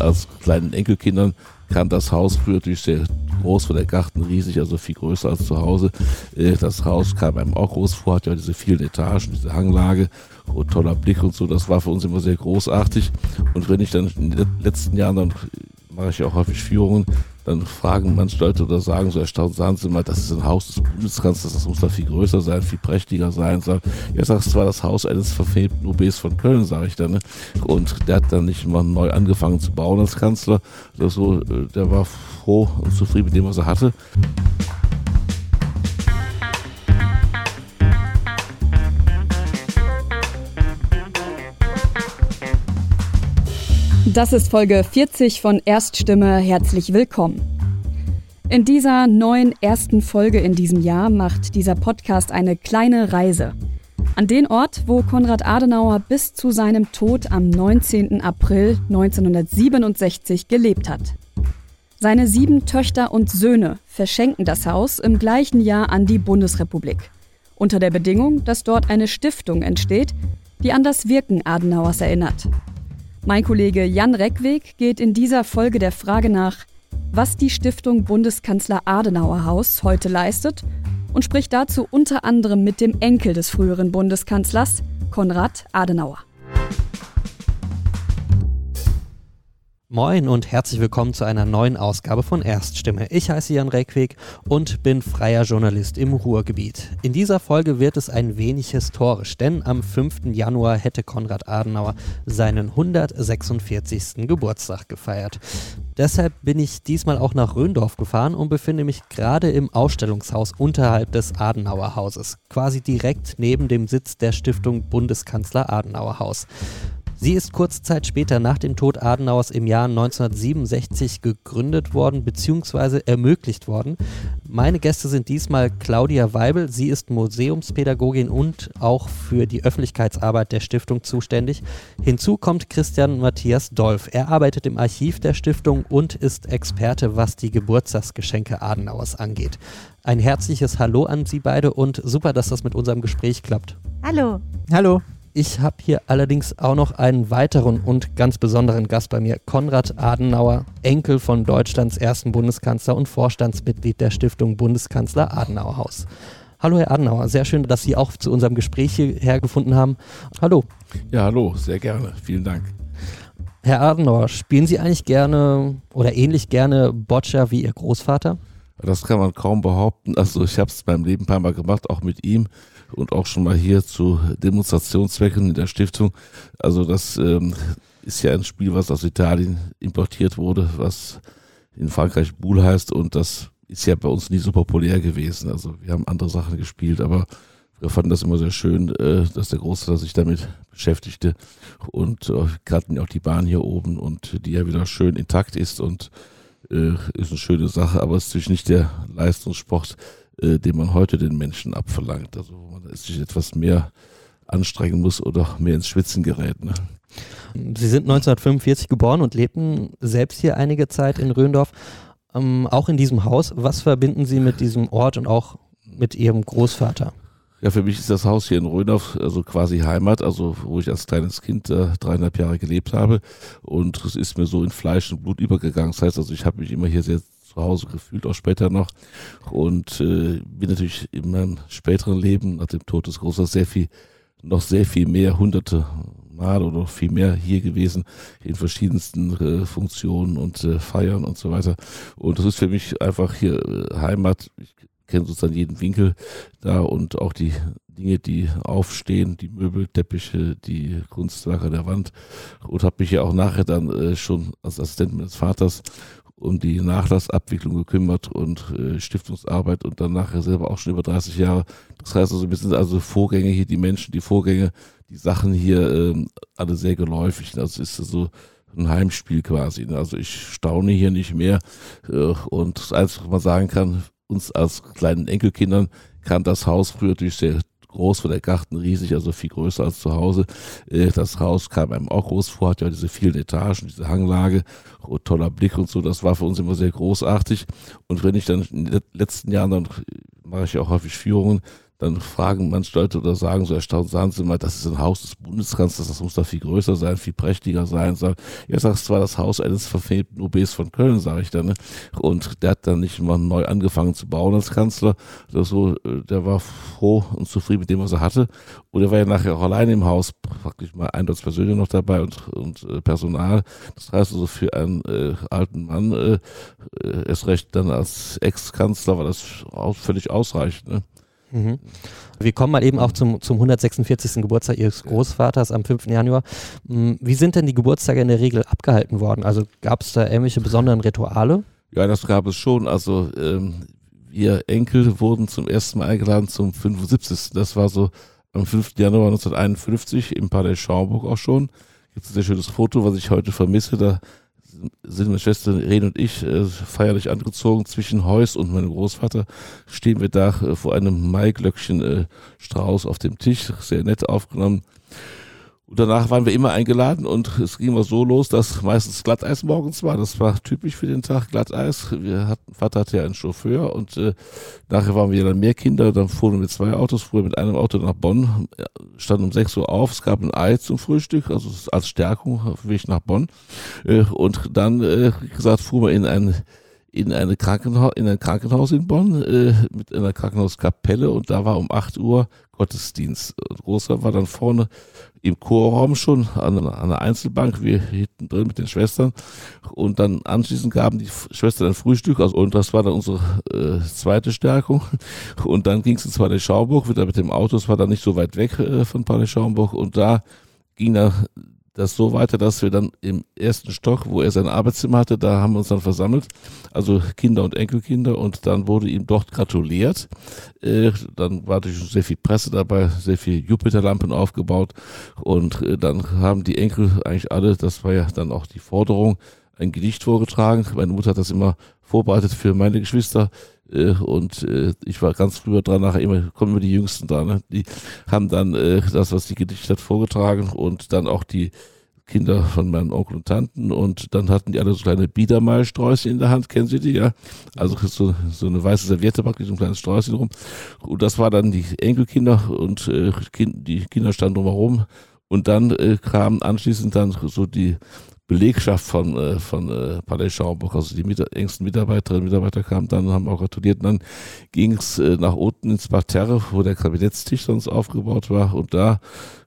als kleinen Enkelkindern kam das Haus früher natürlich sehr groß, war der Garten riesig, also viel größer als zu Hause. Äh, das Haus kam einem auch groß vor, hat ja diese vielen Etagen, diese Hanglage und toller Blick und so. Das war für uns immer sehr großartig. Und wenn ich dann in den letzten Jahren, dann mache ich ja auch häufig Führungen, dann fragen manche Leute oder sagen so erstaunt, sagen sie mal, das ist ein Haus des Bundeskanzlers, das muss da viel größer sein, viel prächtiger sein. Sag, ja, sagst zwar das Haus eines verfemten OBs von Köln, sage ich dann. Ne? Und der hat dann nicht mal neu angefangen zu bauen als Kanzler. Also, der war froh und zufrieden mit dem, was er hatte. Das ist Folge 40 von Erststimme. Herzlich willkommen. In dieser neuen ersten Folge in diesem Jahr macht dieser Podcast eine kleine Reise. An den Ort, wo Konrad Adenauer bis zu seinem Tod am 19. April 1967 gelebt hat. Seine sieben Töchter und Söhne verschenken das Haus im gleichen Jahr an die Bundesrepublik. Unter der Bedingung, dass dort eine Stiftung entsteht, die an das Wirken Adenauers erinnert. Mein Kollege Jan Reckweg geht in dieser Folge der Frage nach, was die Stiftung Bundeskanzler Adenauer Haus heute leistet und spricht dazu unter anderem mit dem Enkel des früheren Bundeskanzlers, Konrad Adenauer. Moin und herzlich willkommen zu einer neuen Ausgabe von Erststimme. Ich heiße Jan Reckweg und bin freier Journalist im Ruhrgebiet. In dieser Folge wird es ein wenig historisch, denn am 5. Januar hätte Konrad Adenauer seinen 146. Geburtstag gefeiert. Deshalb bin ich diesmal auch nach Röndorf gefahren und befinde mich gerade im Ausstellungshaus unterhalb des Adenauer Hauses, quasi direkt neben dem Sitz der Stiftung Bundeskanzler Adenauer Haus. Sie ist kurze Zeit später nach dem Tod Adenauers im Jahr 1967 gegründet worden bzw. ermöglicht worden. Meine Gäste sind diesmal Claudia Weibel. Sie ist Museumspädagogin und auch für die Öffentlichkeitsarbeit der Stiftung zuständig. Hinzu kommt Christian Matthias Dolf. Er arbeitet im Archiv der Stiftung und ist Experte, was die Geburtstagsgeschenke Adenauers angeht. Ein herzliches Hallo an Sie beide und super, dass das mit unserem Gespräch klappt. Hallo. Hallo. Ich habe hier allerdings auch noch einen weiteren und ganz besonderen Gast bei mir, Konrad Adenauer, Enkel von Deutschlands ersten Bundeskanzler und Vorstandsmitglied der Stiftung Bundeskanzler Adenauer Haus. Hallo Herr Adenauer, sehr schön, dass Sie auch zu unserem Gespräch hierher gefunden haben. Hallo. Ja, hallo, sehr gerne. Vielen Dank. Herr Adenauer, spielen Sie eigentlich gerne oder ähnlich gerne Boccia wie Ihr Großvater? Das kann man kaum behaupten. Also ich habe es beim Leben ein paar Mal gemacht, auch mit ihm und auch schon mal hier zu Demonstrationszwecken in der Stiftung. Also das ähm, ist ja ein Spiel, was aus Italien importiert wurde, was in Frankreich Boule heißt und das ist ja bei uns nie so populär gewesen. Also wir haben andere Sachen gespielt, aber wir fanden das immer sehr schön, äh, dass der Großvater sich damit beschäftigte und äh, hatten ja auch die Bahn hier oben und die ja wieder schön intakt ist und äh, ist eine schöne Sache, aber es ist natürlich nicht der Leistungssport, äh, den man heute den Menschen abverlangt. Also wo man sich etwas mehr anstrengen muss oder mehr ins Schwitzen gerät. Ne? Sie sind 1945 geboren und lebten selbst hier einige Zeit in Röndorf, ähm, auch in diesem Haus. Was verbinden Sie mit diesem Ort und auch mit Ihrem Großvater? Ja, für mich ist das Haus hier in Röndorf also quasi Heimat, also wo ich als kleines Kind äh, dreieinhalb Jahre gelebt habe. Und es ist mir so in Fleisch und Blut übergegangen. Das heißt also, ich habe mich immer hier sehr zu Hause gefühlt, auch später noch. Und äh, bin natürlich in meinem späteren Leben nach dem Tod des Großvaters sehr viel, noch sehr viel mehr, hunderte Mal oder viel mehr hier gewesen in verschiedensten äh, Funktionen und äh, Feiern und so weiter. Und das ist für mich einfach hier äh, Heimat. Ich kenne sozusagen jeden Winkel da und auch die Dinge, die aufstehen, die Möbel, Teppiche, die Kunstwerke der Wand und habe mich ja auch nachher dann äh, schon als Assistent meines Vaters um die Nachlassabwicklung gekümmert und äh, Stiftungsarbeit und dann nachher selber auch schon über 30 Jahre. Das heißt also, wir sind also Vorgänge hier, die Menschen, die Vorgänge, die Sachen hier äh, alle sehr geläufig. Also ist so ein Heimspiel quasi. Also ich staune hier nicht mehr äh, und das Einzige, was man sagen kann, uns als kleinen Enkelkindern kam das Haus früher durch sehr groß, war der Garten riesig, also viel größer als zu Hause. Äh, das Haus kam einem auch groß vor, hat ja diese vielen Etagen, diese Hanglage, toller Blick und so. Das war für uns immer sehr großartig. Und wenn ich dann in den letzten Jahren, dann mache ich ja auch häufig Führungen, dann fragen manche Leute oder sagen so erstaunt, sagen sie mal, das ist ein Haus des Bundeskanzlers, das muss da viel größer sein, viel prächtiger sein. Sag, ja, sagst zwar das Haus eines verfemten OBs von Köln, sage ich dann. Ne? Und der hat dann nicht mal neu angefangen zu bauen als Kanzler. Oder so, äh, der war froh und zufrieden mit dem, was er hatte. Und er war ja nachher auch alleine im Haus, praktisch mal Einsatzpersönlich noch dabei und, und äh, Personal. Das heißt also für einen äh, alten Mann, äh, äh erst recht dann als Ex-Kanzler, war das auch völlig ausreichend. Ne? Mhm. Wir kommen mal eben auch zum, zum 146. Geburtstag Ihres Großvaters am 5. Januar. Mm, wie sind denn die Geburtstage in der Regel abgehalten worden? Also gab es da irgendwelche besonderen Rituale? Ja, das gab es schon. Also ähm, wir Enkel wurden zum ersten Mal eingeladen zum 75. Das war so am 5. Januar 1951 im Palais Schaumburg auch schon. Gibt es ein sehr schönes Foto, was ich heute vermisse. Da sind meine Schwester Rene und ich äh, feierlich angezogen. Zwischen Heus und meinem Großvater stehen wir da äh, vor einem Maiglöckchen äh, Strauß auf dem Tisch. Sehr nett aufgenommen. Und danach waren wir immer eingeladen und es ging immer so los, dass meistens Glatteis morgens war. Das war typisch für den Tag, Glatteis. Wir hatten, Vater hatte ja einen Chauffeur und äh, nachher waren wir dann mehr Kinder. Dann fuhren wir mit zwei Autos, fuhren mit einem Auto nach Bonn, standen um 6 Uhr auf. Es gab ein Ei zum Frühstück, also als Stärkung auf dem Weg nach Bonn. Äh, und dann, äh, wie gesagt, fuhren wir in ein in, eine Krankenhaus, in ein Krankenhaus in Bonn äh, mit einer Krankenhauskapelle und da war um 8 Uhr Gottesdienst. Und Großer war dann vorne im Chorraum schon an, an einer Einzelbank, wir hinten drin mit den Schwestern. Und dann anschließend gaben die Schwestern ein Frühstück, also, und das war dann unsere äh, zweite Stärkung. Und dann ging es ins Palais Schaumburg, wieder mit dem Auto, es war dann nicht so weit weg äh, von Palais Schaumburg. Und da ging da das so weiter, dass wir dann im ersten Stock, wo er sein Arbeitszimmer hatte, da haben wir uns dann versammelt, also Kinder und Enkelkinder, und dann wurde ihm dort gratuliert. Äh, dann war natürlich sehr viel Presse dabei, sehr viel Jupiterlampen aufgebaut, und äh, dann haben die Enkel eigentlich alle, das war ja dann auch die Forderung, ein Gedicht vorgetragen. Meine Mutter hat das immer vorbereitet für meine Geschwister und äh, ich war ganz früher dran, nachher immer kommen immer die Jüngsten da, ne? Die haben dann äh, das, was die Gedichte hat, vorgetragen und dann auch die Kinder von meinen Onkel und Tanten und dann hatten die alle so kleine Biedermalsträußchen in der Hand, kennen Sie die, ja? Also so, so eine weiße Serviette praktisch, so ein kleines Sträußchen rum. Und das war dann die Enkelkinder und äh, die Kinder standen drumherum und dann äh, kamen anschließend dann so die Belegschaft von, äh, von äh, Palais Schaumburg, also die mit, engsten Mitarbeiterinnen und Mitarbeiter kamen dann und haben auch gratuliert. Und dann ging es äh, nach unten ins Parterre, wo der Kabinettstisch sonst aufgebaut war. Und da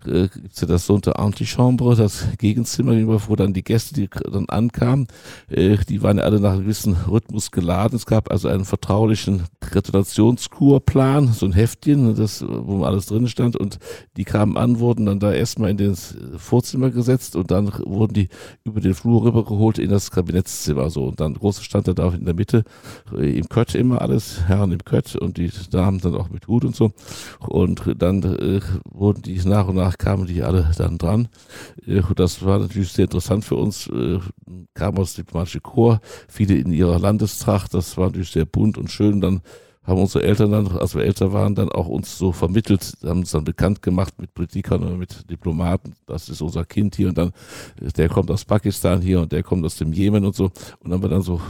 äh, gibt es ja das sogenannte Antichambre, das Gegenzimmer, wo dann die Gäste, die dann ankamen, äh, die waren ja alle nach einem gewissen Rhythmus geladen. Es gab also einen vertraulichen Gratulationskurplan, so ein Heftchen, das, wo alles drin stand. Und die kamen an, wurden dann da erstmal in das Vorzimmer gesetzt und dann wurden die über den Flur rübergeholt in das Kabinettszimmer. So. Und dann große stand da in der Mitte, äh, im Kött immer alles, Herren im Kött und die Damen dann auch mit Hut und so. Und dann äh, wurden die nach und nach kamen die alle dann dran. Äh, das war natürlich sehr interessant für uns. Äh, kam aus dem diplomatischen Chor, viele in ihrer Landestracht. Das war natürlich sehr bunt und schön. Dann haben unsere Eltern dann, als wir älter waren, dann auch uns so vermittelt, haben uns dann bekannt gemacht mit Politikern oder mit Diplomaten. Das ist unser Kind hier und dann, der kommt aus Pakistan hier und der kommt aus dem Jemen und so. Und dann haben wir dann so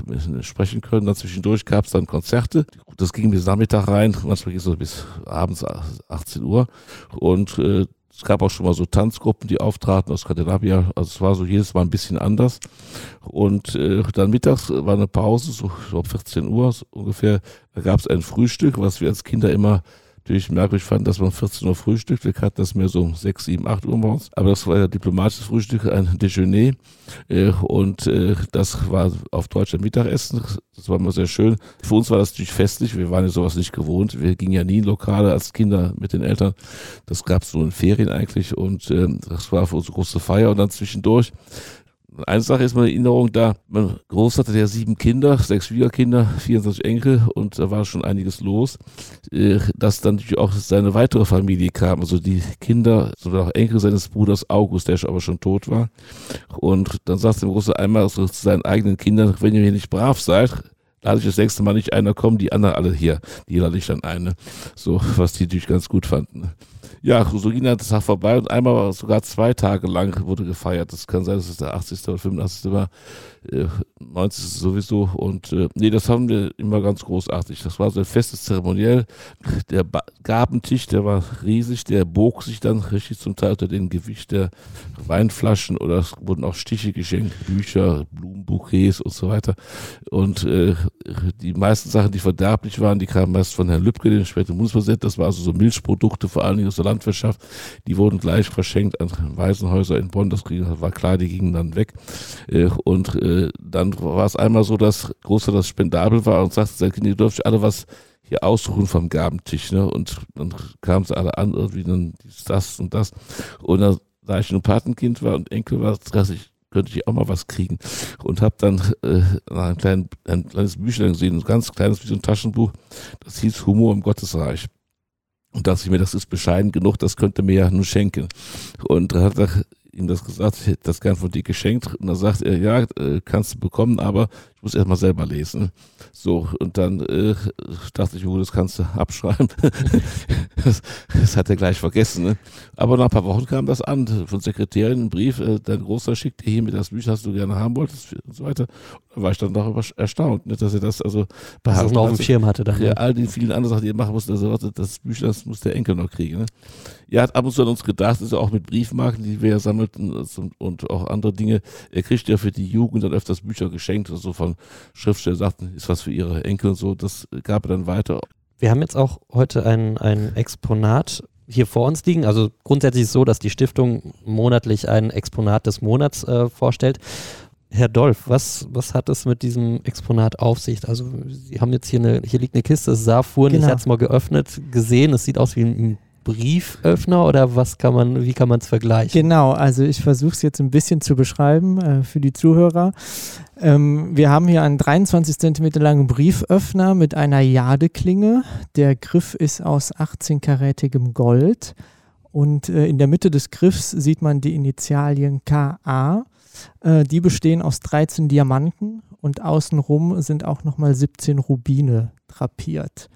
sprechen können. Dann zwischendurch gab es dann Konzerte. Das ging bis Nachmittag rein, manchmal ging es so bis abends 18 Uhr. Und äh, es gab auch schon mal so Tanzgruppen, die auftraten aus Skandinavien. Also es war so jedes Mal ein bisschen anders. Und äh, dann mittags war eine Pause, so, so 14 Uhr ungefähr. Da gab es ein Frühstück, was wir als Kinder immer natürlich merkwürdig fand, dass man 14 Uhr frühstückt. Wir hatten das mehr so 6, 7, 8 Uhr morgens. Aber das war ja diplomatisches Frühstück, ein Dejeuner. Äh, und äh, das war auf Deutsch ein Mittagessen. Das war immer sehr schön. Für uns war das natürlich festlich. Wir waren ja sowas nicht gewohnt. Wir gingen ja nie in Lokale als Kinder mit den Eltern. Das gab es nur in Ferien eigentlich. Und äh, das war für uns eine große Feier. Und dann zwischendurch eine Sache ist meine Erinnerung da, mein Groß hatte ja sieben Kinder, sechs Schwiegerkinder, 24 Enkel und da war schon einiges los, äh, dass dann natürlich auch seine weitere Familie kam, also die Kinder, sogar auch Enkel seines Bruders August, der aber schon tot war. Und dann sagte der Große einmal so zu seinen eigenen Kindern, wenn ihr hier nicht brav seid, lade ich das nächste Mal nicht einer kommen, die anderen alle hier, die lade ich dann eine. So, was die natürlich ganz gut fanden ja, so ging dann das Tag vorbei und einmal war sogar zwei Tage lang wurde gefeiert. Das kann sein, dass es der 80. oder 85. war. Äh, 90 sowieso. Und äh, nee, das haben wir immer ganz großartig. Das war so ein festes Zeremoniell. Der ba Gabentisch, der war riesig, der bog sich dann richtig zum Teil unter dem Gewicht der Weinflaschen oder es wurden auch Stiche geschenkt, Bücher, Blumenbouquets und so weiter. Und äh, die meisten Sachen, die verderblich waren, die kamen meist von Herrn Lübcke, dem späteren Bundespräsidenten. Das war also so Milchprodukte, vor allen Dingen aus der Landwirtschaft. Die wurden gleich verschenkt an Waisenhäuser in Bonn. Das war klar, die gingen dann weg. Äh, und äh, dann war es einmal so, dass Großvater das spendabel war und sagte, ihr dürft alle was hier aussuchen vom Gabentisch. Ne? Und dann kamen sie alle an, irgendwie dann das und das. Und dann, da ich ein Patenkind war und Enkel war, dachte ich, könnte ich auch mal was kriegen. Und habe dann äh, ein, klein, ein kleines Büchlein gesehen, ein ganz kleines wie so ein Taschenbuch, das hieß Humor im Gottesreich. Und dachte ich mir, das ist bescheiden genug, das könnte mir ja nur schenken. Und dann hat er ihm das gesagt, ich hätte das gern von dir geschenkt. Und dann sagt er, ja, äh, kannst du bekommen, aber ich muss erst mal selber lesen. So, und dann äh, dachte ich, oh, das kannst du abschreiben. das, das, hat er gleich vergessen. Ne? Aber nach ein paar Wochen kam das an, von Sekretärin ein Brief, äh, dein Großer schickt dir hier mit das Bücher, das du gerne haben wolltest und so weiter. Und da war ich dann darüber erstaunt, ne, dass er das also behalten das noch auf dem Schirm hatte dann. Ja, ne? all die vielen anderen Sachen, die er machen musste, also, das Büchlein, das muss der Enkel noch kriegen. Ne? Er hat ab und zu an uns gedacht, ist ja auch mit Briefmarken, die wir ja sammelten also, und auch andere Dinge. Er kriegt ja für die Jugend dann öfters Bücher geschenkt, also von Schriftsteller sagten, ist was für ihre Enkel und so. Das gab er dann weiter. Wir haben jetzt auch heute ein, ein Exponat hier vor uns liegen. Also grundsätzlich ist es so, dass die Stiftung monatlich ein Exponat des Monats äh, vorstellt. Herr Dolf, was, was hat es mit diesem Exponat auf sich? Also Sie haben jetzt hier eine, hier liegt eine Kiste, es sah vorhin, genau. ich hatte es mal geöffnet, gesehen, es sieht aus wie ein Brieföffner oder was kann man, wie kann man es vergleichen? Genau, also ich versuche es jetzt ein bisschen zu beschreiben äh, für die Zuhörer. Ähm, wir haben hier einen 23 cm langen Brieföffner mit einer Jadeklinge. Der Griff ist aus 18-karätigem Gold und äh, in der Mitte des Griffs sieht man die Initialien KA. Äh, die bestehen aus 13 Diamanten und außenrum sind auch nochmal 17 Rubine drapiert.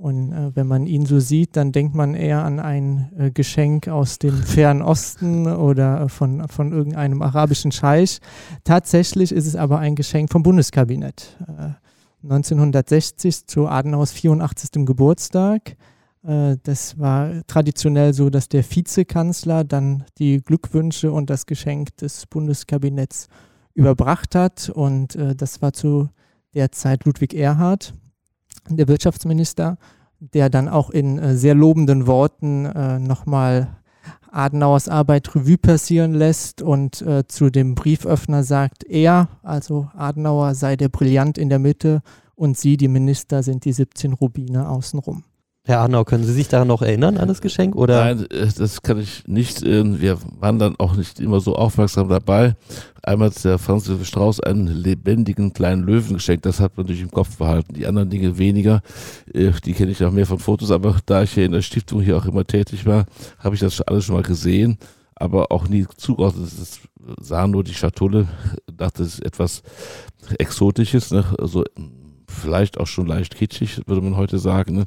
Und äh, wenn man ihn so sieht, dann denkt man eher an ein äh, Geschenk aus dem Fernen Osten oder von, von irgendeinem arabischen Scheich. Tatsächlich ist es aber ein Geschenk vom Bundeskabinett. Äh, 1960 zu Adenauers 84. Geburtstag. Äh, das war traditionell so, dass der Vizekanzler dann die Glückwünsche und das Geschenk des Bundeskabinetts überbracht hat. Und äh, das war zu der Zeit Ludwig Erhard der Wirtschaftsminister, der dann auch in äh, sehr lobenden Worten äh, nochmal Adenauers Arbeit Revue passieren lässt und äh, zu dem Brieföffner sagt, er, also Adenauer, sei der Brillant in der Mitte und sie, die Minister, sind die 17 Rubine außenrum. Herr Arnau, können Sie sich daran noch erinnern, an das Geschenk? Oder? Nein, das kann ich nicht. Ähm, wir waren dann auch nicht immer so aufmerksam dabei. Einmal hat der Franz Josef Strauß einen lebendigen kleinen Löwen geschenkt. Das hat man natürlich im Kopf behalten. Die anderen Dinge weniger. Äh, die kenne ich auch mehr von Fotos. Aber da ich hier in der Stiftung hier auch immer tätig war, habe ich das alles schon mal gesehen. Aber auch nie zugeordnet. Das sah nur die Schatulle. Dachte, es ist etwas Exotisches. Ne? Also vielleicht auch schon leicht kitschig, würde man heute sagen. Ne?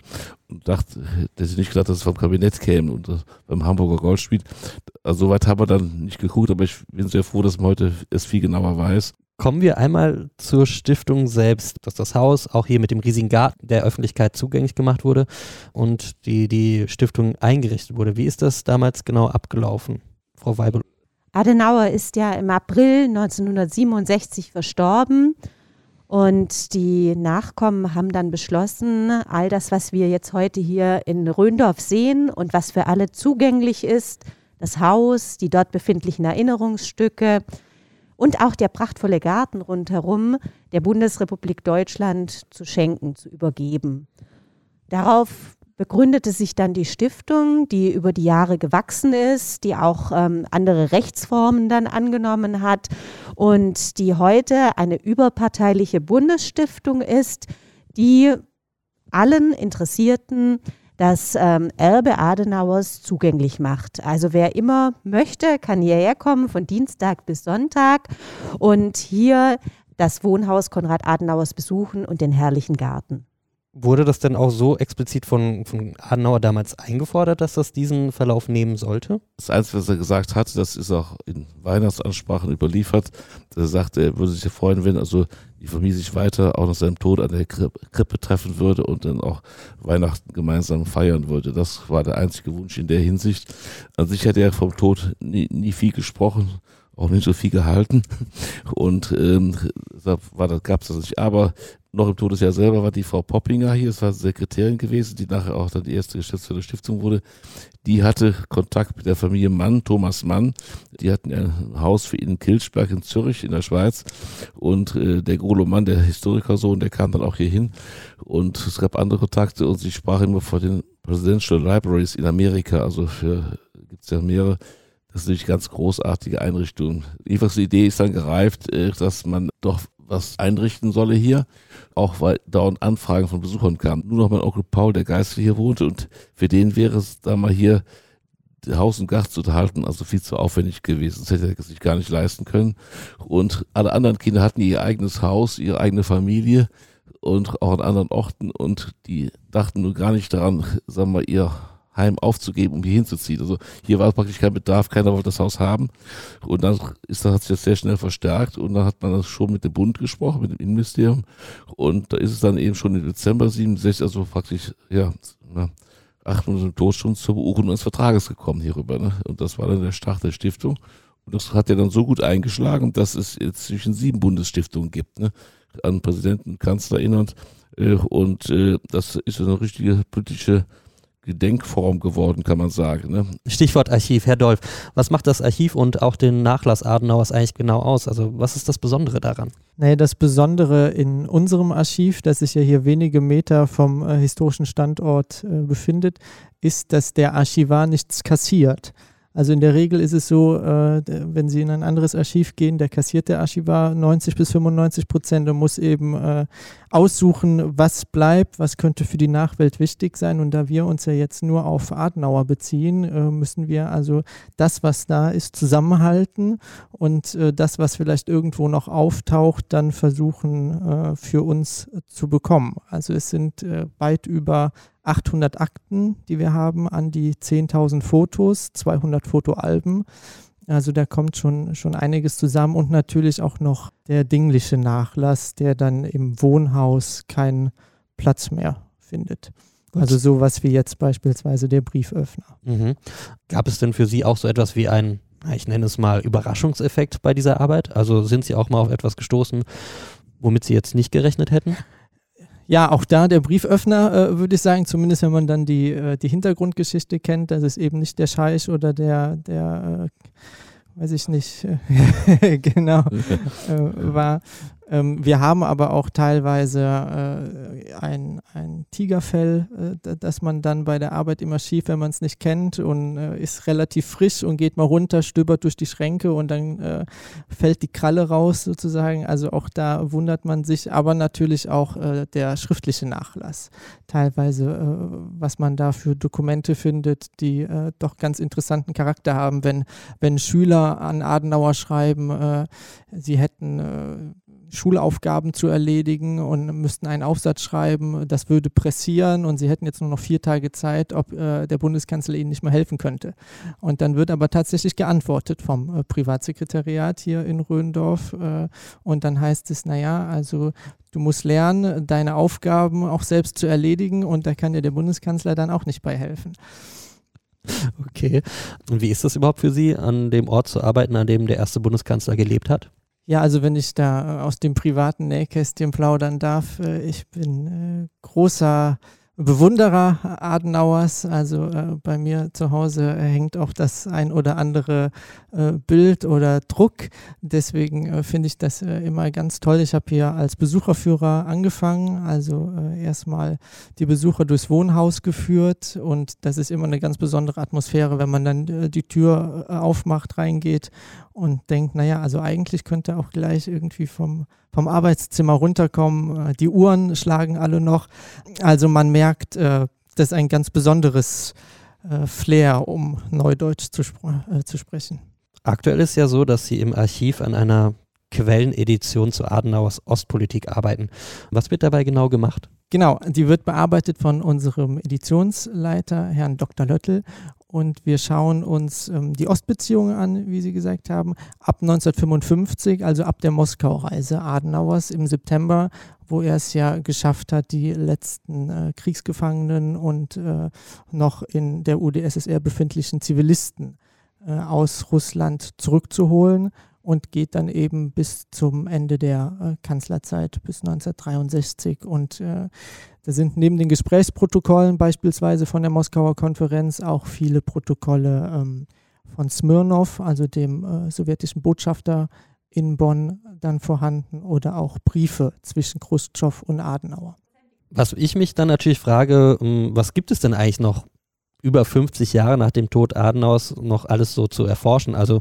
Und dachte, dass ich nicht gedacht, dass es vom Kabinett käme und das beim Hamburger Goldspiel. Also soweit haben wir dann nicht geguckt, aber ich bin sehr froh, dass man heute es viel genauer weiß. Kommen wir einmal zur Stiftung selbst, dass das Haus auch hier mit dem riesigen Garten der Öffentlichkeit zugänglich gemacht wurde und die, die Stiftung eingerichtet wurde. Wie ist das damals genau abgelaufen, Frau Weibel? Adenauer ist ja im April 1967 verstorben und die Nachkommen haben dann beschlossen, all das, was wir jetzt heute hier in Röndorf sehen und was für alle zugänglich ist, das Haus, die dort befindlichen Erinnerungsstücke und auch der prachtvolle Garten rundherum der Bundesrepublik Deutschland zu schenken, zu übergeben. Darauf begründete sich dann die Stiftung, die über die Jahre gewachsen ist, die auch ähm, andere Rechtsformen dann angenommen hat und die heute eine überparteiliche Bundesstiftung ist, die allen Interessierten das ähm, Erbe Adenauers zugänglich macht. Also wer immer möchte, kann hierher kommen von Dienstag bis Sonntag und hier das Wohnhaus Konrad Adenauers besuchen und den herrlichen Garten. Wurde das denn auch so explizit von, von Adenauer damals eingefordert, dass das diesen Verlauf nehmen sollte? Das Einzige, was er gesagt hat, das ist auch in Weihnachtsansprachen überliefert, er sagte, er würde sich freuen, wenn also die Familie sich weiter auch nach seinem Tod an der Krippe treffen würde und dann auch Weihnachten gemeinsam feiern würde. Das war der einzige Wunsch in der Hinsicht. An sich hat er vom Tod nie, nie viel gesprochen, auch nicht so viel gehalten. Und ähm, da gab es das nicht. Aber noch im Todesjahr selber war die Frau Poppinger hier, das war Sekretärin gewesen, die nachher auch dann die erste Geschäftsführerin der Stiftung wurde. Die hatte Kontakt mit der Familie Mann, Thomas Mann. Die hatten ein Haus für ihn in Kilchberg in Zürich in der Schweiz. Und äh, der Grolo Mann, der Historikersohn, der kam dann auch hier hin. Und es gab andere Kontakte und sie sprach immer vor den Presidential Libraries in Amerika, also für gibt's ja mehrere. Das ist natürlich ganz großartige Einrichtungen. Die Idee ist dann gereift, äh, dass man doch was einrichten solle hier, auch weil dauernd Anfragen von Besuchern kamen. Nur noch mein Onkel Paul, der Geistliche hier wohnte und für den wäre es da mal hier Haus und Gast zu halten, also viel zu aufwendig gewesen. Das hätte er sich gar nicht leisten können. Und alle anderen Kinder hatten ihr eigenes Haus, ihre eigene Familie und auch an anderen Orten und die dachten nur gar nicht daran, sagen wir, ihr Heim aufzugeben, um hier hinzuziehen. Also hier war praktisch kein Bedarf, keiner wollte das Haus haben. Und dann ist, das hat sich das sehr schnell verstärkt und dann hat man das schon mit dem Bund gesprochen, mit dem Innenministerium. Und da ist es dann eben schon im Dezember 67, also praktisch, ja, na, acht Monate im Tod schon zur Beurkundung eines Vertrages gekommen hierüber. Ne? Und das war dann der Start der Stiftung. Und das hat ja dann so gut eingeschlagen, dass es jetzt zwischen sieben Bundesstiftungen gibt, ne? an Präsidenten, Kanzler erinnernd. Äh, und äh, das ist eine richtige politische Gedenkform geworden, kann man sagen. Ne? Stichwort Archiv, Herr Dolf. Was macht das Archiv und auch den Nachlass Adenauers eigentlich genau aus? Also was ist das Besondere daran? Naja, das Besondere in unserem Archiv, das sich ja hier wenige Meter vom äh, historischen Standort äh, befindet, ist, dass der Archivar nichts kassiert. Also in der Regel ist es so, äh, wenn Sie in ein anderes Archiv gehen, der kassiert der Archivar 90 bis 95 Prozent und muss eben äh, aussuchen, was bleibt, was könnte für die Nachwelt wichtig sein. Und da wir uns ja jetzt nur auf Adenauer beziehen, äh, müssen wir also das, was da ist, zusammenhalten und äh, das, was vielleicht irgendwo noch auftaucht, dann versuchen äh, für uns zu bekommen. Also es sind äh, weit über 800 Akten, die wir haben, an die 10.000 Fotos, 200 Fotoalben. Also da kommt schon, schon einiges zusammen und natürlich auch noch der dingliche Nachlass, der dann im Wohnhaus keinen Platz mehr findet. Gut. Also sowas wie jetzt beispielsweise der Brieföffner. Mhm. Gab es denn für Sie auch so etwas wie ein, ich nenne es mal, Überraschungseffekt bei dieser Arbeit? Also sind Sie auch mal auf etwas gestoßen, womit Sie jetzt nicht gerechnet hätten? Ja, auch da der Brieföffner, äh, würde ich sagen, zumindest wenn man dann die, äh, die Hintergrundgeschichte kennt, dass es eben nicht der Scheich oder der, der äh, weiß ich nicht, genau, äh, war, ähm, wir haben aber auch teilweise äh, ein, ein Tigerfell, äh, das man dann bei der Arbeit immer schief, wenn man es nicht kennt und äh, ist relativ frisch und geht mal runter, stöbert durch die Schränke und dann äh, fällt die Kralle raus sozusagen. Also auch da wundert man sich, aber natürlich auch äh, der schriftliche Nachlass. Teilweise, äh, was man da für Dokumente findet, die doch ganz interessanten Charakter haben, wenn, wenn Schüler an Adenauer schreiben, sie hätten Schulaufgaben zu erledigen und müssten einen Aufsatz schreiben. Das würde pressieren und sie hätten jetzt nur noch vier Tage Zeit, ob äh, der Bundeskanzler ihnen nicht mehr helfen könnte. Und dann wird aber tatsächlich geantwortet vom äh, Privatsekretariat hier in Röndorf. Äh, und dann heißt es, naja, also du musst lernen, deine Aufgaben auch selbst zu erledigen und da kann dir der Bundeskanzler dann auch nicht bei helfen. Okay. Und wie ist das überhaupt für Sie, an dem Ort zu arbeiten, an dem der erste Bundeskanzler gelebt hat? Ja, also wenn ich da aus dem privaten Nähkästchen plaudern darf, äh, ich bin äh, großer Bewunderer Adenauers. Also äh, bei mir zu Hause hängt auch das ein oder andere äh, Bild oder Druck. Deswegen äh, finde ich das äh, immer ganz toll. Ich habe hier als Besucherführer angefangen, also äh, erstmal die Besucher durchs Wohnhaus geführt und das ist immer eine ganz besondere Atmosphäre, wenn man dann äh, die Tür aufmacht, reingeht und denkt, naja, also eigentlich könnte auch gleich irgendwie vom, vom Arbeitszimmer runterkommen. Äh, die Uhren schlagen alle noch. Also man merkt, äh, das ist ein ganz besonderes äh, Flair, um Neudeutsch zu, äh, zu sprechen. Aktuell ist ja so, dass Sie im Archiv an einer Quellenedition zu Adenauers Ostpolitik arbeiten. Was wird dabei genau gemacht? Genau, die wird bearbeitet von unserem Editionsleiter, Herrn Dr. Löttel. Und wir schauen uns ähm, die Ostbeziehungen an, wie Sie gesagt haben, ab 1955, also ab der Moskau-Reise Adenauers im September, wo er es ja geschafft hat, die letzten äh, Kriegsgefangenen und äh, noch in der UdSSR befindlichen Zivilisten äh, aus Russland zurückzuholen und geht dann eben bis zum Ende der äh, Kanzlerzeit bis 1963. Und äh, da sind neben den Gesprächsprotokollen beispielsweise von der Moskauer Konferenz auch viele Protokolle ähm, von Smirnov, also dem äh, sowjetischen Botschafter in Bonn, dann vorhanden oder auch Briefe zwischen Khrushchev und Adenauer. Was ich mich dann natürlich frage, ähm, was gibt es denn eigentlich noch über 50 Jahre nach dem Tod Adenauers noch alles so zu erforschen. Also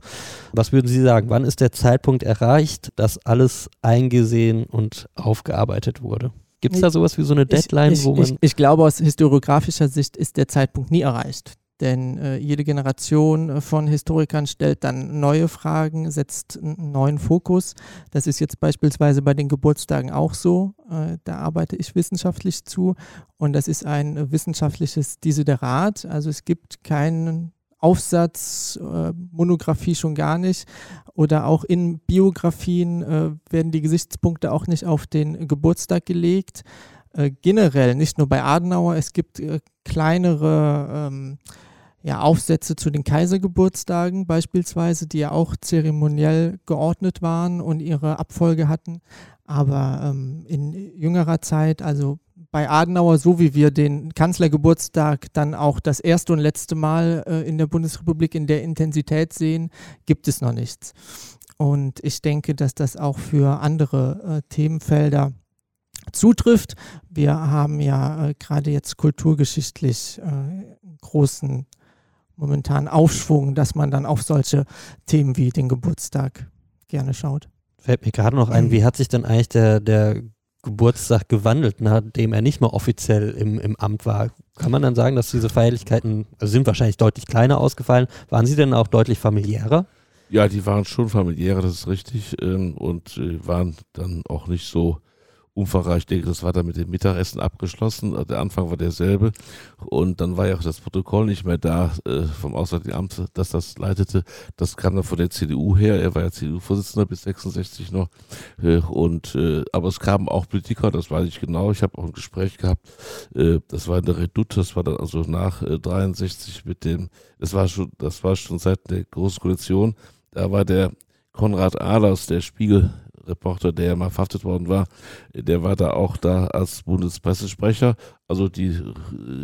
was würden Sie sagen, wann ist der Zeitpunkt erreicht, dass alles eingesehen und aufgearbeitet wurde? Gibt es da sowas wie so eine Deadline, ich, ich, wo man. Ich, ich, glaube, aus historiografischer Sicht ist der Zeitpunkt nie erreicht. Denn äh, jede Generation äh, von Historikern stellt dann neue Fragen, setzt einen neuen Fokus. Das ist jetzt beispielsweise bei den Geburtstagen auch so. Äh, da arbeite ich wissenschaftlich zu und das ist ein wissenschaftliches Desiderat. Also es gibt keinen Aufsatz, äh, Monographie schon gar nicht. Oder auch in Biografien äh, werden die Gesichtspunkte auch nicht auf den Geburtstag gelegt. Äh, generell, nicht nur bei Adenauer, es gibt äh, kleinere ähm, ja, Aufsätze zu den Kaisergeburtstagen beispielsweise, die ja auch zeremoniell geordnet waren und ihre Abfolge hatten. Aber ähm, in jüngerer Zeit, also bei Adenauer, so wie wir den Kanzlergeburtstag dann auch das erste und letzte Mal äh, in der Bundesrepublik in der Intensität sehen, gibt es noch nichts. Und ich denke, dass das auch für andere äh, Themenfelder zutrifft. Wir haben ja äh, gerade jetzt kulturgeschichtlich äh, großen momentan Aufschwung, dass man dann auf solche Themen wie den Geburtstag gerne schaut. Fällt mir gerade noch ein, wie hat sich denn eigentlich der, der Geburtstag gewandelt, nachdem er nicht mehr offiziell im, im Amt war? Kann man dann sagen, dass diese Feierlichkeiten also sind wahrscheinlich deutlich kleiner ausgefallen? Waren sie denn auch deutlich familiärer? Ja, die waren schon familiärer, das ist richtig, ähm, und äh, waren dann auch nicht so umfangreich. Ich denke, das war dann mit dem Mittagessen abgeschlossen. Der Anfang war derselbe. Und dann war ja auch das Protokoll nicht mehr da äh, vom Auswärtigen Amt, das das leitete. Das kam dann von der CDU her. Er war ja CDU-Vorsitzender bis 66 noch. Äh, und äh, aber es kamen auch Politiker, das weiß ich genau. Ich habe auch ein Gespräch gehabt. Äh, das war in der Redoute, das war dann also nach äh, 63 mit dem, das war schon, das war schon seit der Großen Koalition. Da war der Konrad Ahlers, der Spiegel Reporter, der ja mal verhaftet worden war, der war da auch da als Bundespressesprecher. Also die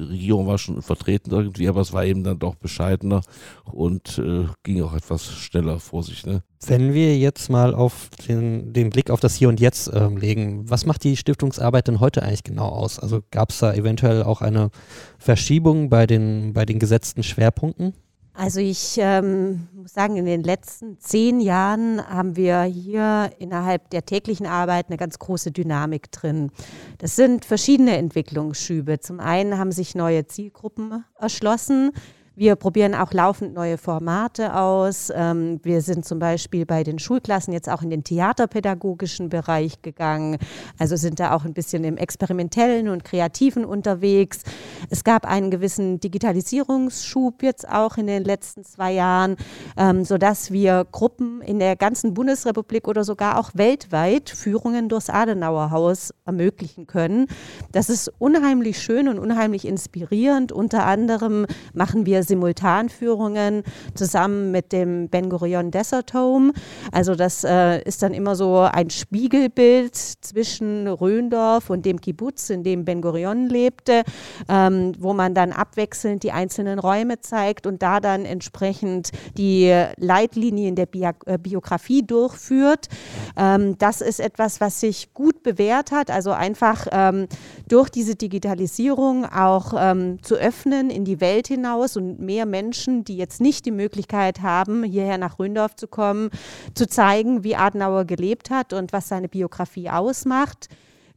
Regierung war schon vertreten irgendwie, aber es war eben dann doch bescheidener und äh, ging auch etwas schneller vor sich. Ne? Wenn wir jetzt mal auf den, den Blick auf das Hier und Jetzt ähm, legen, was macht die Stiftungsarbeit denn heute eigentlich genau aus? Also gab es da eventuell auch eine Verschiebung bei den, bei den gesetzten Schwerpunkten? Also ich ähm, muss sagen, in den letzten zehn Jahren haben wir hier innerhalb der täglichen Arbeit eine ganz große Dynamik drin. Das sind verschiedene Entwicklungsschübe. Zum einen haben sich neue Zielgruppen erschlossen. Wir probieren auch laufend neue Formate aus. Ähm, wir sind zum Beispiel bei den Schulklassen jetzt auch in den theaterpädagogischen Bereich gegangen. Also sind da auch ein bisschen im experimentellen und kreativen unterwegs. Es gab einen gewissen Digitalisierungsschub jetzt auch in den letzten zwei Jahren, ähm, sodass wir Gruppen in der ganzen Bundesrepublik oder sogar auch weltweit Führungen durchs Adenauerhaus ermöglichen können. Das ist unheimlich schön und unheimlich inspirierend. Unter anderem machen wir Simultanführungen zusammen mit dem Ben Gurion Desert Home. Also das äh, ist dann immer so ein Spiegelbild zwischen Röndorf und dem Kibbutz, in dem Ben Gurion lebte, ähm, wo man dann abwechselnd die einzelnen Räume zeigt und da dann entsprechend die Leitlinien der Bi äh, Biografie durchführt. Ähm, das ist etwas, was sich gut bewährt hat, also einfach ähm, durch diese Digitalisierung auch ähm, zu öffnen in die Welt hinaus und mehr Menschen, die jetzt nicht die Möglichkeit haben, hierher nach Röndorf zu kommen, zu zeigen, wie Adenauer gelebt hat und was seine Biografie ausmacht.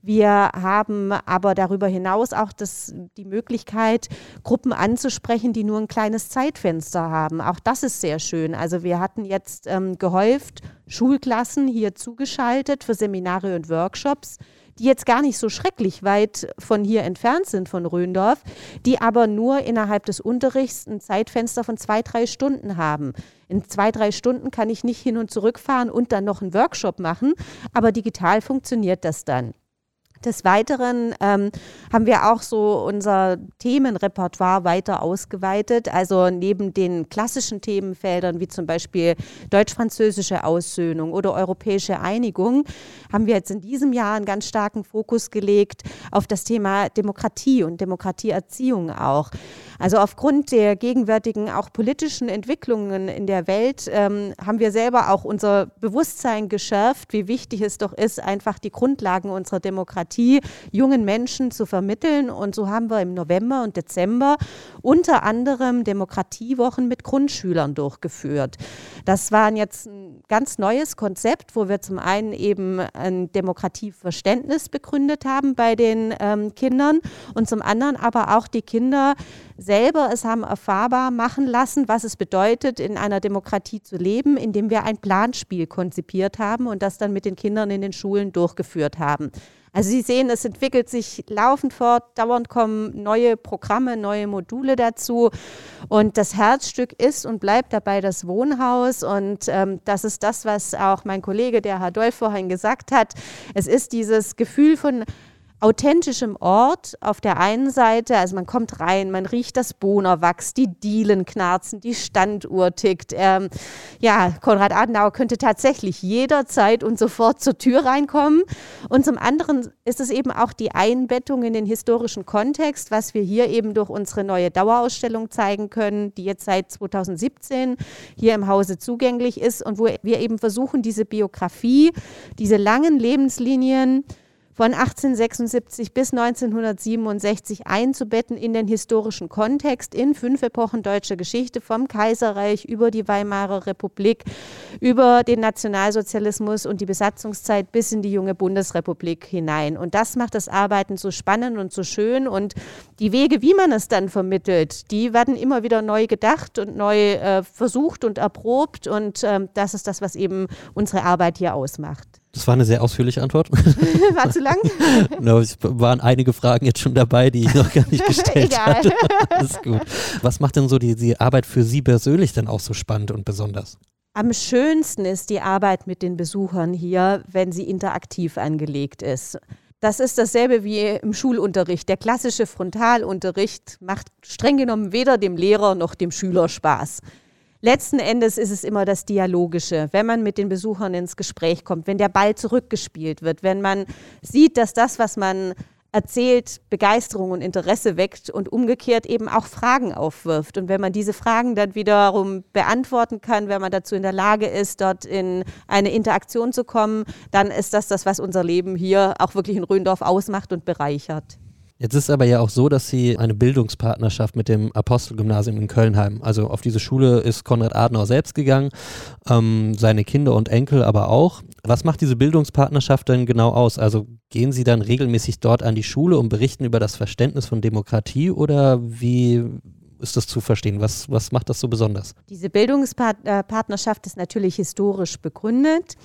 Wir haben aber darüber hinaus auch das, die Möglichkeit, Gruppen anzusprechen, die nur ein kleines Zeitfenster haben. Auch das ist sehr schön. Also wir hatten jetzt ähm, gehäuft Schulklassen hier zugeschaltet für Seminare und Workshops die jetzt gar nicht so schrecklich weit von hier entfernt sind, von Röndorf, die aber nur innerhalb des Unterrichts ein Zeitfenster von zwei, drei Stunden haben. In zwei, drei Stunden kann ich nicht hin und zurück fahren und dann noch einen Workshop machen, aber digital funktioniert das dann. Des Weiteren ähm, haben wir auch so unser Themenrepertoire weiter ausgeweitet. Also neben den klassischen Themenfeldern wie zum Beispiel deutsch-französische Aussöhnung oder europäische Einigung, haben wir jetzt in diesem Jahr einen ganz starken Fokus gelegt auf das Thema Demokratie und Demokratieerziehung auch. Also aufgrund der gegenwärtigen auch politischen Entwicklungen in der Welt ähm, haben wir selber auch unser Bewusstsein geschärft, wie wichtig es doch ist, einfach die Grundlagen unserer Demokratie jungen Menschen zu vermitteln. Und so haben wir im November und Dezember unter anderem Demokratiewochen mit Grundschülern durchgeführt. Das war jetzt ein ganz neues Konzept, wo wir zum einen eben ein Demokratieverständnis begründet haben bei den ähm, Kindern und zum anderen aber auch die Kinder selber es haben erfahrbar machen lassen, was es bedeutet, in einer Demokratie zu leben, indem wir ein Planspiel konzipiert haben und das dann mit den Kindern in den Schulen durchgeführt haben. Also Sie sehen, es entwickelt sich laufend fort, dauernd kommen neue Programme, neue Module dazu. Und das Herzstück ist und bleibt dabei das Wohnhaus. Und ähm, das ist das, was auch mein Kollege, der Herr Dolf, vorhin gesagt hat. Es ist dieses Gefühl von authentischem Ort auf der einen Seite, also man kommt rein, man riecht das Bohnerwachs, die Dielen knarzen, die Standuhr tickt. Ähm, ja, Konrad Adenauer könnte tatsächlich jederzeit und sofort zur Tür reinkommen. Und zum anderen ist es eben auch die Einbettung in den historischen Kontext, was wir hier eben durch unsere neue Dauerausstellung zeigen können, die jetzt seit 2017 hier im Hause zugänglich ist und wo wir eben versuchen, diese Biografie, diese langen Lebenslinien, von 1876 bis 1967 einzubetten in den historischen Kontext in fünf Epochen deutscher Geschichte, vom Kaiserreich über die Weimarer Republik, über den Nationalsozialismus und die Besatzungszeit bis in die junge Bundesrepublik hinein. Und das macht das Arbeiten so spannend und so schön. Und die Wege, wie man es dann vermittelt, die werden immer wieder neu gedacht und neu äh, versucht und erprobt. Und äh, das ist das, was eben unsere Arbeit hier ausmacht. Das war eine sehr ausführliche Antwort. War zu lang? no, es waren einige Fragen jetzt schon dabei, die ich noch gar nicht gestellt Egal. hatte. Alles gut. Was macht denn so die, die Arbeit für Sie persönlich denn auch so spannend und besonders? Am schönsten ist die Arbeit mit den Besuchern hier, wenn sie interaktiv angelegt ist. Das ist dasselbe wie im Schulunterricht. Der klassische Frontalunterricht macht streng genommen weder dem Lehrer noch dem Schüler Spaß. Letzten Endes ist es immer das Dialogische, wenn man mit den Besuchern ins Gespräch kommt, wenn der Ball zurückgespielt wird, wenn man sieht, dass das, was man erzählt, Begeisterung und Interesse weckt und umgekehrt eben auch Fragen aufwirft. Und wenn man diese Fragen dann wiederum beantworten kann, wenn man dazu in der Lage ist, dort in eine Interaktion zu kommen, dann ist das das, was unser Leben hier auch wirklich in Röndorf ausmacht und bereichert. Jetzt ist aber ja auch so, dass Sie eine Bildungspartnerschaft mit dem Apostelgymnasium in Köln haben. Also auf diese Schule ist Konrad Adenauer selbst gegangen, ähm, seine Kinder und Enkel aber auch. Was macht diese Bildungspartnerschaft denn genau aus? Also gehen Sie dann regelmäßig dort an die Schule und berichten über das Verständnis von Demokratie oder wie ist das zu verstehen? Was, was macht das so besonders? Diese Bildungspartnerschaft ist natürlich historisch begründet.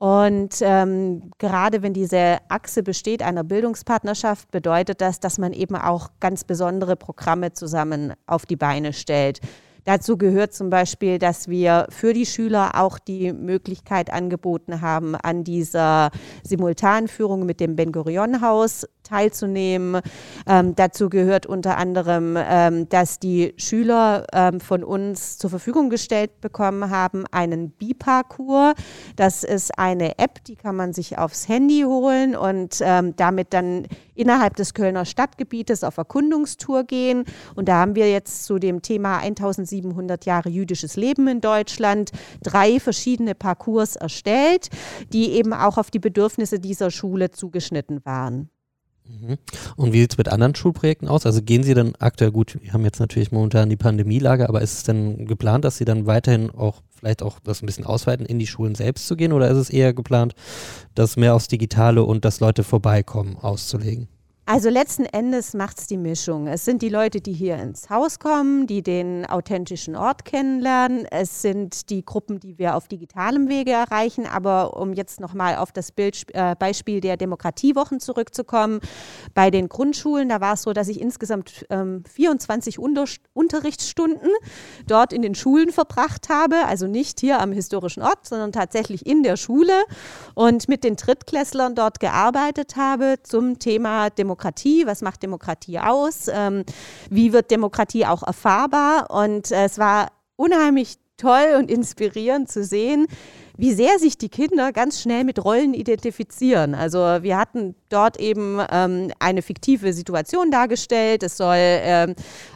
Und ähm, gerade wenn diese Achse besteht einer Bildungspartnerschaft, bedeutet das, dass man eben auch ganz besondere Programme zusammen auf die Beine stellt. Dazu gehört zum Beispiel, dass wir für die Schüler auch die Möglichkeit angeboten haben, an dieser Simultanführung mit dem Ben-Gurion-Haus teilzunehmen. Ähm, dazu gehört unter anderem, ähm, dass die Schüler ähm, von uns zur Verfügung gestellt bekommen haben, einen Bi-Parcours. Das ist eine App, die kann man sich aufs Handy holen und ähm, damit dann innerhalb des Kölner Stadtgebietes auf Erkundungstour gehen. Und da haben wir jetzt zu dem Thema 1700 Jahre jüdisches Leben in Deutschland drei verschiedene Parcours erstellt, die eben auch auf die Bedürfnisse dieser Schule zugeschnitten waren. Mhm. Und wie sieht es mit anderen Schulprojekten aus? Also gehen Sie dann aktuell, gut, wir haben jetzt natürlich momentan die Pandemielage, aber ist es denn geplant, dass Sie dann weiterhin auch vielleicht auch das ein bisschen ausweiten, in die Schulen selbst zu gehen? Oder ist es eher geplant, das mehr aufs Digitale und dass Leute vorbeikommen auszulegen? Also letzten Endes macht es die Mischung. Es sind die Leute, die hier ins Haus kommen, die den authentischen Ort kennenlernen. Es sind die Gruppen, die wir auf digitalem Wege erreichen. Aber um jetzt nochmal auf das Bild, äh, Beispiel der Demokratiewochen zurückzukommen, bei den Grundschulen, da war es so, dass ich insgesamt ähm, 24 Unter Unterrichtsstunden dort in den Schulen verbracht habe. Also nicht hier am historischen Ort, sondern tatsächlich in der Schule und mit den Drittklässlern dort gearbeitet habe zum Thema Demokratie. Demokratie, was macht Demokratie aus, ähm, wie wird Demokratie auch erfahrbar. Und äh, es war unheimlich toll und inspirierend zu sehen, wie sehr sich die Kinder ganz schnell mit Rollen identifizieren. Also wir hatten dort eben ähm, eine fiktive Situation dargestellt. Es soll ähm,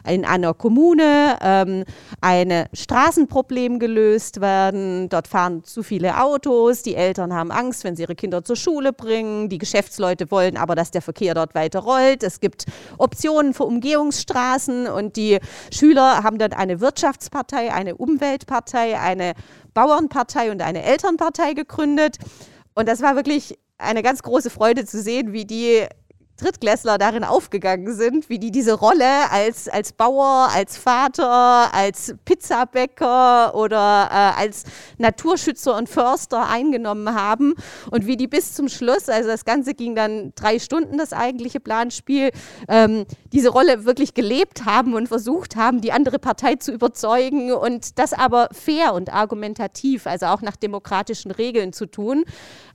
in einer Kommune ähm, ein Straßenproblem gelöst werden. Dort fahren zu viele Autos. Die Eltern haben Angst, wenn sie ihre Kinder zur Schule bringen. Die Geschäftsleute wollen aber, dass der Verkehr dort weiter rollt. Es gibt Optionen für Umgehungsstraßen und die Schüler haben dann eine Wirtschaftspartei, eine Umweltpartei, eine Bauernpartei und eine Elternpartei gegründet. Und das war wirklich eine ganz große Freude zu sehen, wie die Drittklässler darin aufgegangen sind, wie die diese Rolle als, als Bauer, als Vater, als Pizzabäcker oder äh, als Naturschützer und Förster eingenommen haben und wie die bis zum Schluss, also das Ganze ging dann drei Stunden, das eigentliche Planspiel, ähm, diese Rolle wirklich gelebt haben und versucht haben, die andere Partei zu überzeugen und das aber fair und argumentativ, also auch nach demokratischen Regeln zu tun.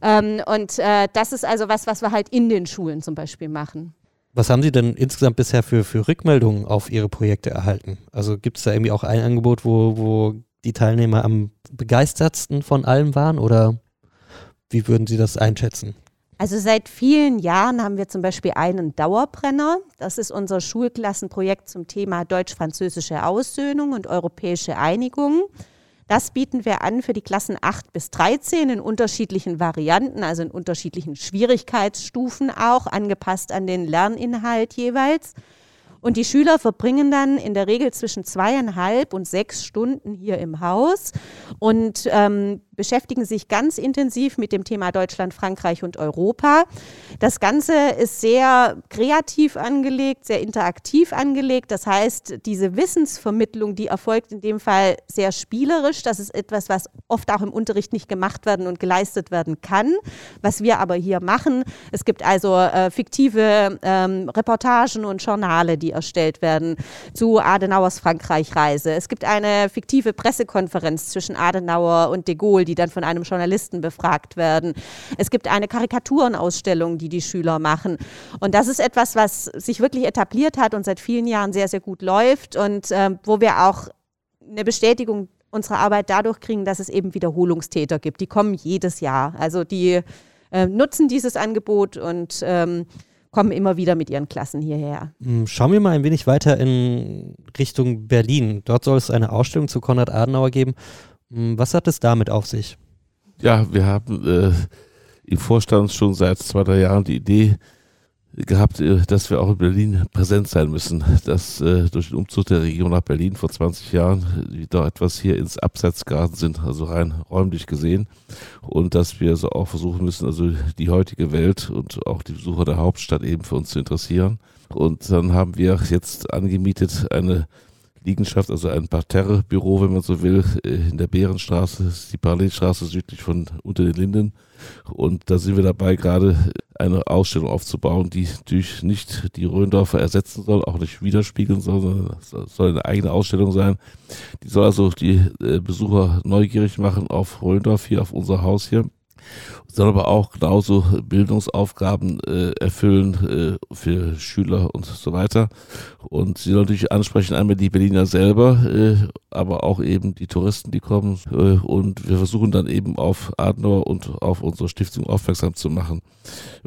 Ähm, und äh, das ist also was, was wir halt in den Schulen zum Beispiel machen. Was haben Sie denn insgesamt bisher für, für Rückmeldungen auf Ihre Projekte erhalten? Also gibt es da irgendwie auch ein Angebot, wo, wo die Teilnehmer am begeistertsten von allem waren oder wie würden Sie das einschätzen? Also seit vielen Jahren haben wir zum Beispiel einen Dauerbrenner. Das ist unser Schulklassenprojekt zum Thema deutsch-französische Aussöhnung und europäische Einigung. Das bieten wir an für die Klassen 8 bis 13 in unterschiedlichen Varianten, also in unterschiedlichen Schwierigkeitsstufen auch, angepasst an den Lerninhalt jeweils. Und die Schüler verbringen dann in der Regel zwischen zweieinhalb und sechs Stunden hier im Haus und ähm, beschäftigen sich ganz intensiv mit dem Thema Deutschland, Frankreich und Europa. Das Ganze ist sehr kreativ angelegt, sehr interaktiv angelegt. Das heißt, diese Wissensvermittlung, die erfolgt in dem Fall sehr spielerisch. Das ist etwas, was oft auch im Unterricht nicht gemacht werden und geleistet werden kann, was wir aber hier machen. Es gibt also äh, fiktive ähm, Reportagen und Journale, die erstellt werden zu Adenauers Frankreich-Reise. Es gibt eine fiktive Pressekonferenz zwischen Adenauer und de Gaulle, die dann von einem Journalisten befragt werden. Es gibt eine Karikaturenausstellung, die die Schüler machen. Und das ist etwas, was sich wirklich etabliert hat und seit vielen Jahren sehr, sehr gut läuft und äh, wo wir auch eine Bestätigung unserer Arbeit dadurch kriegen, dass es eben Wiederholungstäter gibt. Die kommen jedes Jahr. Also die äh, nutzen dieses Angebot und ähm, kommen immer wieder mit ihren Klassen hierher. Hm, schauen wir mal ein wenig weiter in Richtung Berlin. Dort soll es eine Ausstellung zu Konrad Adenauer geben. Hm, was hat es damit auf sich? Ja, wir haben äh, im Vorstand schon seit zwei, drei Jahren die Idee gehabt, äh, dass wir auch in Berlin präsent sein müssen, dass äh, durch den Umzug der Region nach Berlin vor 20 Jahren wieder etwas hier ins Abseits geraten sind, also rein räumlich gesehen und dass wir so auch versuchen müssen, also die heutige Welt und auch die Besucher der Hauptstadt eben für uns zu interessieren. Und dann haben wir jetzt angemietet eine Liegenschaft, also ein Parterrebüro, wenn man so will, äh, in der Bärenstraße, die Parallelstraße südlich von unter den Linden. Und da sind wir dabei, gerade eine Ausstellung aufzubauen, die natürlich nicht die Röndorfer ersetzen soll, auch nicht widerspiegeln soll, sondern es soll eine eigene Ausstellung sein. Die soll also die äh, Besucher neugierig machen auf Röndorf hier, auf unser Haus hier soll aber auch genauso Bildungsaufgaben äh, erfüllen äh, für Schüler und so weiter. Und sie soll natürlich ansprechen, einmal die Berliner selber, äh, aber auch eben die Touristen, die kommen. Äh, und wir versuchen dann eben auf Adenauer und auf unsere Stiftung aufmerksam zu machen.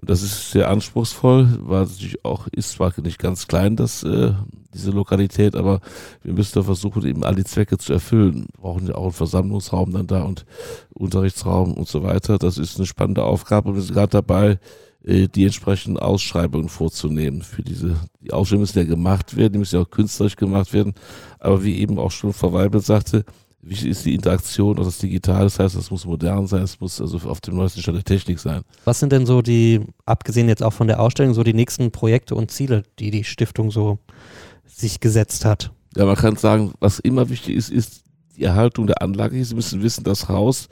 Und das ist sehr anspruchsvoll, weil es natürlich auch ist zwar nicht ganz klein, das äh, diese Lokalität, aber wir müssen da versuchen, eben all die Zwecke zu erfüllen. Wir brauchen ja auch einen Versammlungsraum dann da und Unterrichtsraum und so weiter. Das ist eine spannende Aufgabe wir sind gerade dabei, äh, die entsprechenden Ausschreibungen vorzunehmen für diese, die Ausschreibungen müssen ja gemacht werden, die müssen ja auch künstlerisch gemacht werden, aber wie eben auch schon Frau Weibel sagte, Wichtig ist die Interaktion, auch das Digital, das heißt, es muss modern sein, es muss also auf dem neuesten Stand der Technik sein. Was sind denn so die, abgesehen jetzt auch von der Ausstellung, so die nächsten Projekte und Ziele, die die Stiftung so sich gesetzt hat? Ja, man kann sagen, was immer wichtig ist, ist die Erhaltung der Anlage. Sie müssen wissen, das Haus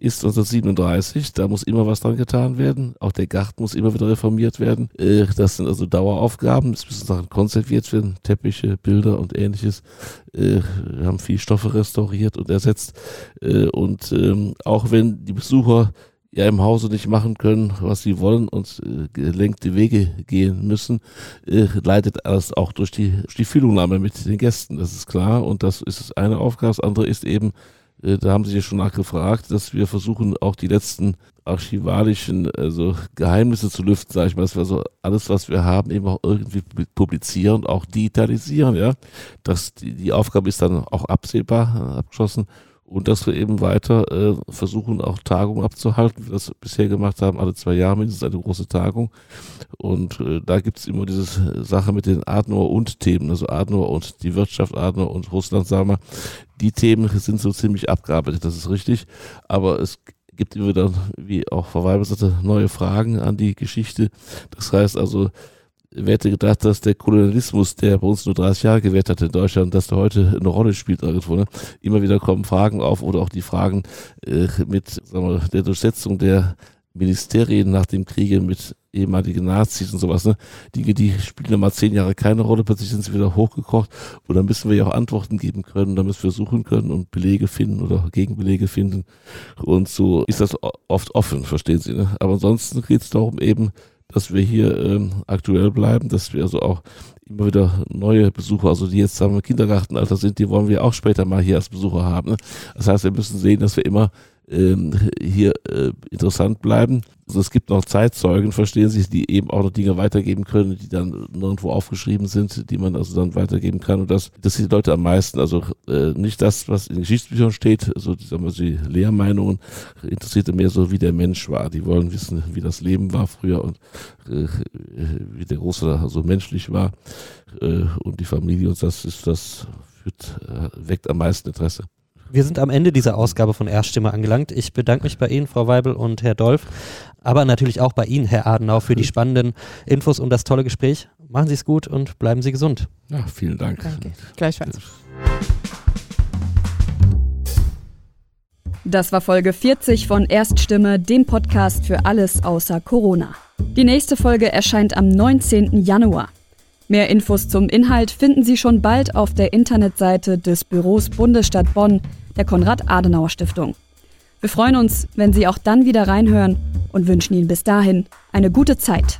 ist 1937, da muss immer was dran getan werden. Auch der Garten muss immer wieder reformiert werden. Äh, das sind also Daueraufgaben. Es müssen Sachen konserviert werden, Teppiche, Bilder und ähnliches. Äh, wir haben viel Stoffe restauriert und ersetzt. Äh, und ähm, auch wenn die Besucher ja im Hause nicht machen können, was sie wollen und gelenkte Wege gehen müssen, leitet alles auch durch die, die Fühlungnahme mit den Gästen. Das ist klar und das ist eine Aufgabe. Das andere ist eben äh, da haben Sie ja schon nachgefragt, dass wir versuchen, auch die letzten archivalischen also Geheimnisse zu lüften, sage ich mal, dass wir so alles, was wir haben, eben auch irgendwie publizieren auch digitalisieren, ja. Das, die, die Aufgabe ist dann auch absehbar, äh, abgeschlossen und dass wir eben weiter äh, versuchen, auch Tagungen abzuhalten, wie wir das bisher gemacht haben, alle zwei Jahre mindestens eine große Tagung. Und äh, da gibt es immer diese Sache mit den Adenauer und Themen, also Adenauer und die Wirtschaft, Adenauer und Russland, sagen wir. Die Themen sind so ziemlich abgearbeitet, das ist richtig. Aber es gibt immer wieder, wie auch Frau Weber sagte, neue Fragen an die Geschichte. Das heißt also, wer hätte gedacht, dass der Kolonialismus, der bei uns nur 30 Jahre gewährt hat in Deutschland, dass der heute eine Rolle spielt irgendwo. Ne? Immer wieder kommen Fragen auf oder auch die Fragen äh, mit sagen wir, der Durchsetzung der Ministerien nach dem Kriege mit ehemaligen Nazis und sowas, ne? Dinge, die spielen ja mal zehn Jahre keine Rolle, plötzlich sind sie wieder hochgekocht und dann müssen wir ja auch Antworten geben können, da müssen wir suchen können und Belege finden oder Gegenbelege finden und so ist das oft offen, verstehen Sie, ne? Aber ansonsten geht es darum eben, dass wir hier ähm, aktuell bleiben, dass wir also auch immer wieder neue Besucher, also die jetzt sagen wir Kindergartenalter sind, die wollen wir auch später mal hier als Besucher haben. Ne? Das heißt, wir müssen sehen, dass wir immer hier äh, interessant bleiben. Also es gibt noch Zeitzeugen, verstehen Sie, die eben auch noch Dinge weitergeben können, die dann nirgendwo aufgeschrieben sind, die man also dann weitergeben kann. Und das, das sind die Leute am meisten. Also äh, nicht das, was in Geschichtsbüchern steht, also sagen wir, die Lehrmeinungen, interessiert mehr so, wie der Mensch war. Die wollen wissen, wie das Leben war früher und äh, wie der Großvater so menschlich war äh, und die Familie. Und das ist das führt, äh, weckt am meisten Interesse. Wir sind am Ende dieser Ausgabe von Erststimme angelangt. Ich bedanke mich bei Ihnen, Frau Weibel und Herr Dolf, aber natürlich auch bei Ihnen, Herr Adenau, für die spannenden Infos und das tolle Gespräch. Machen Sie es gut und bleiben Sie gesund. Ja, vielen Dank. Danke. Gleichfalls. Das war Folge 40 von Erststimme, dem Podcast für alles außer Corona. Die nächste Folge erscheint am 19. Januar. Mehr Infos zum Inhalt finden Sie schon bald auf der Internetseite des Büros Bundesstadt Bonn der Konrad-Adenauer-Stiftung. Wir freuen uns, wenn Sie auch dann wieder reinhören und wünschen Ihnen bis dahin eine gute Zeit.